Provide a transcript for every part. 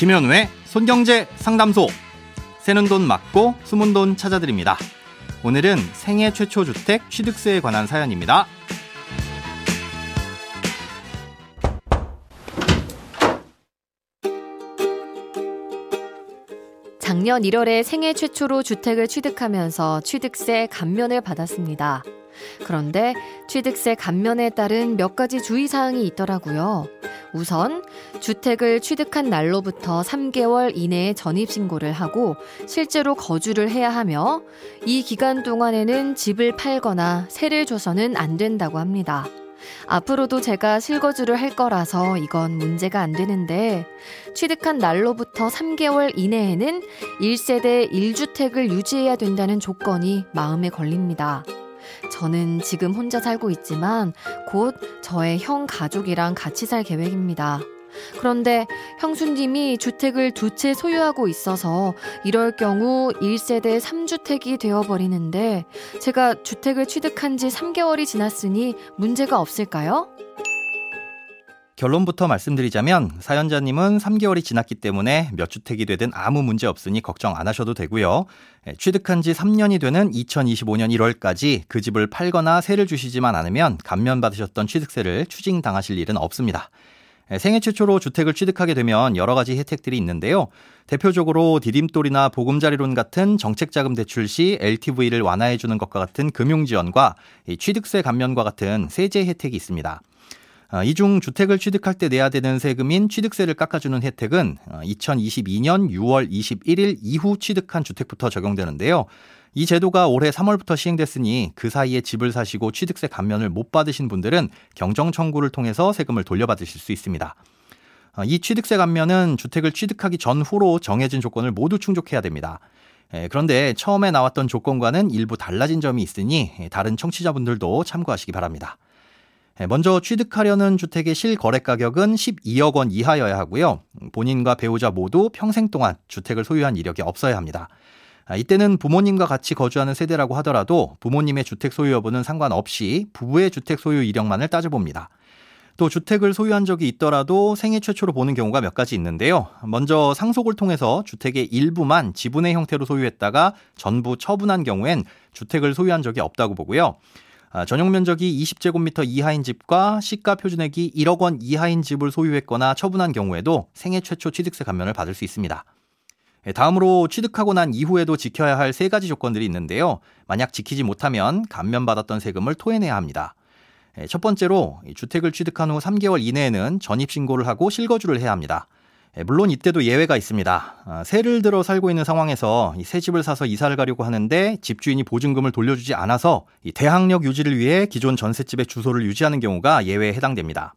김현우의 손경제 상담소. 새는 돈 맞고 숨은 돈 찾아드립니다. 오늘은 생애 최초 주택 취득세에 관한 사연입니다. 작년 1월에 생애 최초로 주택을 취득하면서 취득세 감면을 받았습니다. 그런데 취득세 감면에 따른 몇 가지 주의사항이 있더라고요. 우선 주택을 취득한 날로부터 3개월 이내에 전입신고를 하고 실제로 거주를 해야 하며 이 기간 동안에는 집을 팔거나 세를 줘서는 안 된다고 합니다. 앞으로도 제가 실거주를 할 거라서 이건 문제가 안 되는데 취득한 날로부터 3개월 이내에는 1세대 1주택을 유지해야 된다는 조건이 마음에 걸립니다. 저는 지금 혼자 살고 있지만 곧 저의 형 가족이랑 같이 살 계획입니다. 그런데 형수님이 주택을 두 채 소유하고 있어서 이럴 경우 1세대 3주택이 되어버리는데 제가 주택을 취득한 지 3개월이 지났으니 문제가 없을까요? 결론부터 말씀드리자면 사연자님은 3개월이 지났기 때문에 몇 주택이 되든 아무 문제 없으니 걱정 안 하셔도 되고요. 예, 취득한 지 3년이 되는 2025년 1월까지 그 집을 팔거나 세를 주시지만 않으면 감면받으셨던 취득세를 추징당하실 일은 없습니다. 예, 생애 최초로 주택을 취득하게 되면 여러 가지 혜택들이 있는데요. 대표적으로 디딤돌이나 보금자리론 같은 정책자금 대출 시 LTV를 완화해주는 것과 같은 금융지원과 취득세 감면과 같은 세제 혜택이 있습니다. 어, 이중 주택을 취득할 때 내야 되는 세금인 취득세를 깎아주는 혜택은 2022년 6월 21일 이후 취득한 주택부터 적용되는데요. 이 제도가 올해 3월부터 시행됐으니 그 사이에 집을 사시고 취득세 감면을 못 받으신 분들은 경정 청구를 통해서 세금을 돌려받으실 수 있습니다. 어, 이 취득세 감면은 주택을 취득하기 전후로 정해진 조건을 모두 충족해야 됩니다. 그런데 처음에 나왔던 조건과는 일부 달라진 점이 있으니 다른 청취자분들도 참고하시기 바랍니다. 예, 먼저 취득하려는 주택의 실거래 가격은 12억 원 이하여야 하고요. 본인과 배우자 모두 평생 동안 주택을 소유한 이력이 없어야 합니다. 아, 이때는 부모님과 같이 거주하는 세대라고 하더라도 부모님의 주택 소유 여부는 상관없이 부부의 주택 소유 이력만을 따져봅니다. 또 주택을 소유한 적이 있더라도 생애 최초로 보는 경우가 몇 가지 있는데요. 먼저 상속을 통해서 주택의 일부만 지분의 형태로 소유했다가 전부 처분한 경우엔 주택을 소유한 적이 없다고 보고요. 아, 전용 면적이 20제곱미터 이하인 집과 시가 표준액이 1억 원 이하인 집을 소유했거나 처분한 경우에도 생애 최초 취득세 감면을 받을 수 있습니다. 예, 다음으로 취득하고 난 이후에도 지켜야 할 세 가지 조건들이 있는데요. 만약 지키지 못하면 감면받았던 세금을 토해내야 합니다. 예, 첫 번째로 주택을 취득한 후 3개월 이내에는 전입신고를 하고 실거주를 해야 합니다. 예, 물론 이때도 예외가 있습니다. 아, 새를 들어 살고 있는 상황에서 새 집을 사서 이사를 가려고 하는데 집주인이 보증금을 돌려주지 않아서 대항력 유지를 위해 기존 전셋집의 주소를 유지하는 경우가 예외에 해당됩니다.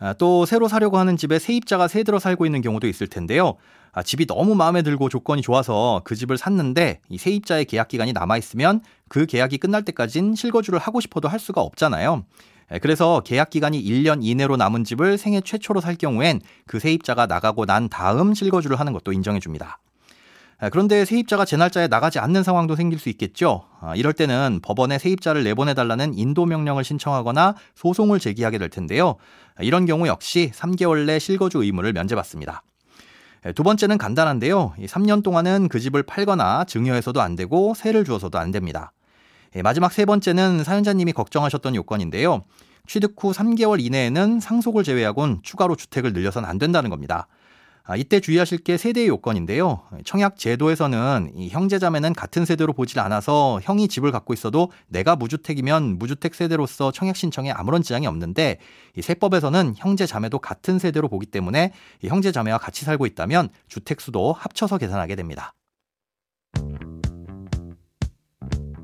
아, 또 새로 사려고 하는 집에 세입자가 새 들어 살고 있는 경우도 있을 텐데요. 아, 집이 너무 마음에 들고 조건이 좋아서 그 집을 샀는데 이 세입자의 계약 기간이 남아 있으면 그 계약이 끝날 때까진 실거주를 하고 싶어도 할 수가 없잖아요. 예, 그래서 계약 기간이 1년 이내로 남은 집을 생애 최초로 살 경우엔 그 세입자가 나가고 난 다음 실거주를 하는 것도 인정해 줍니다. 예, 그런데 세입자가 제 날짜에 나가지 않는 상황도 생길 수 있겠죠. 아, 이럴 때는 법원에 세입자를 내보내달라는 인도 명령을 신청하거나 소송을 제기하게 될 텐데요. 아, 이런 경우 역시 3개월 내 실거주 의무를 면제받습니다. 예, 두 번째는 간단한데요. 3년 동안은 그 집을 팔거나 증여해서도 안 되고 세를 주어서도 안 됩니다. 예, 마지막 세 번째는 사연자님이 걱정하셨던 요건인데요. 취득 후 3개월 이내에는 상속을 제외하곤 추가로 주택을 늘려서는 안 된다는 겁니다. 아, 이때 주의하실 게 세대의 요건인데요. 청약 제도에서는 이 형제자매는 같은 세대로 보질 않아서 형이 집을 갖고 있어도 내가 무주택이면 무주택 세대로서 청약 신청에 아무런 지장이 없는데 이 세법에서는 형제자매도 같은 세대로 보기 때문에 형제자매와 같이 살고 있다면 주택 수도 합쳐서 계산하게 됩니다.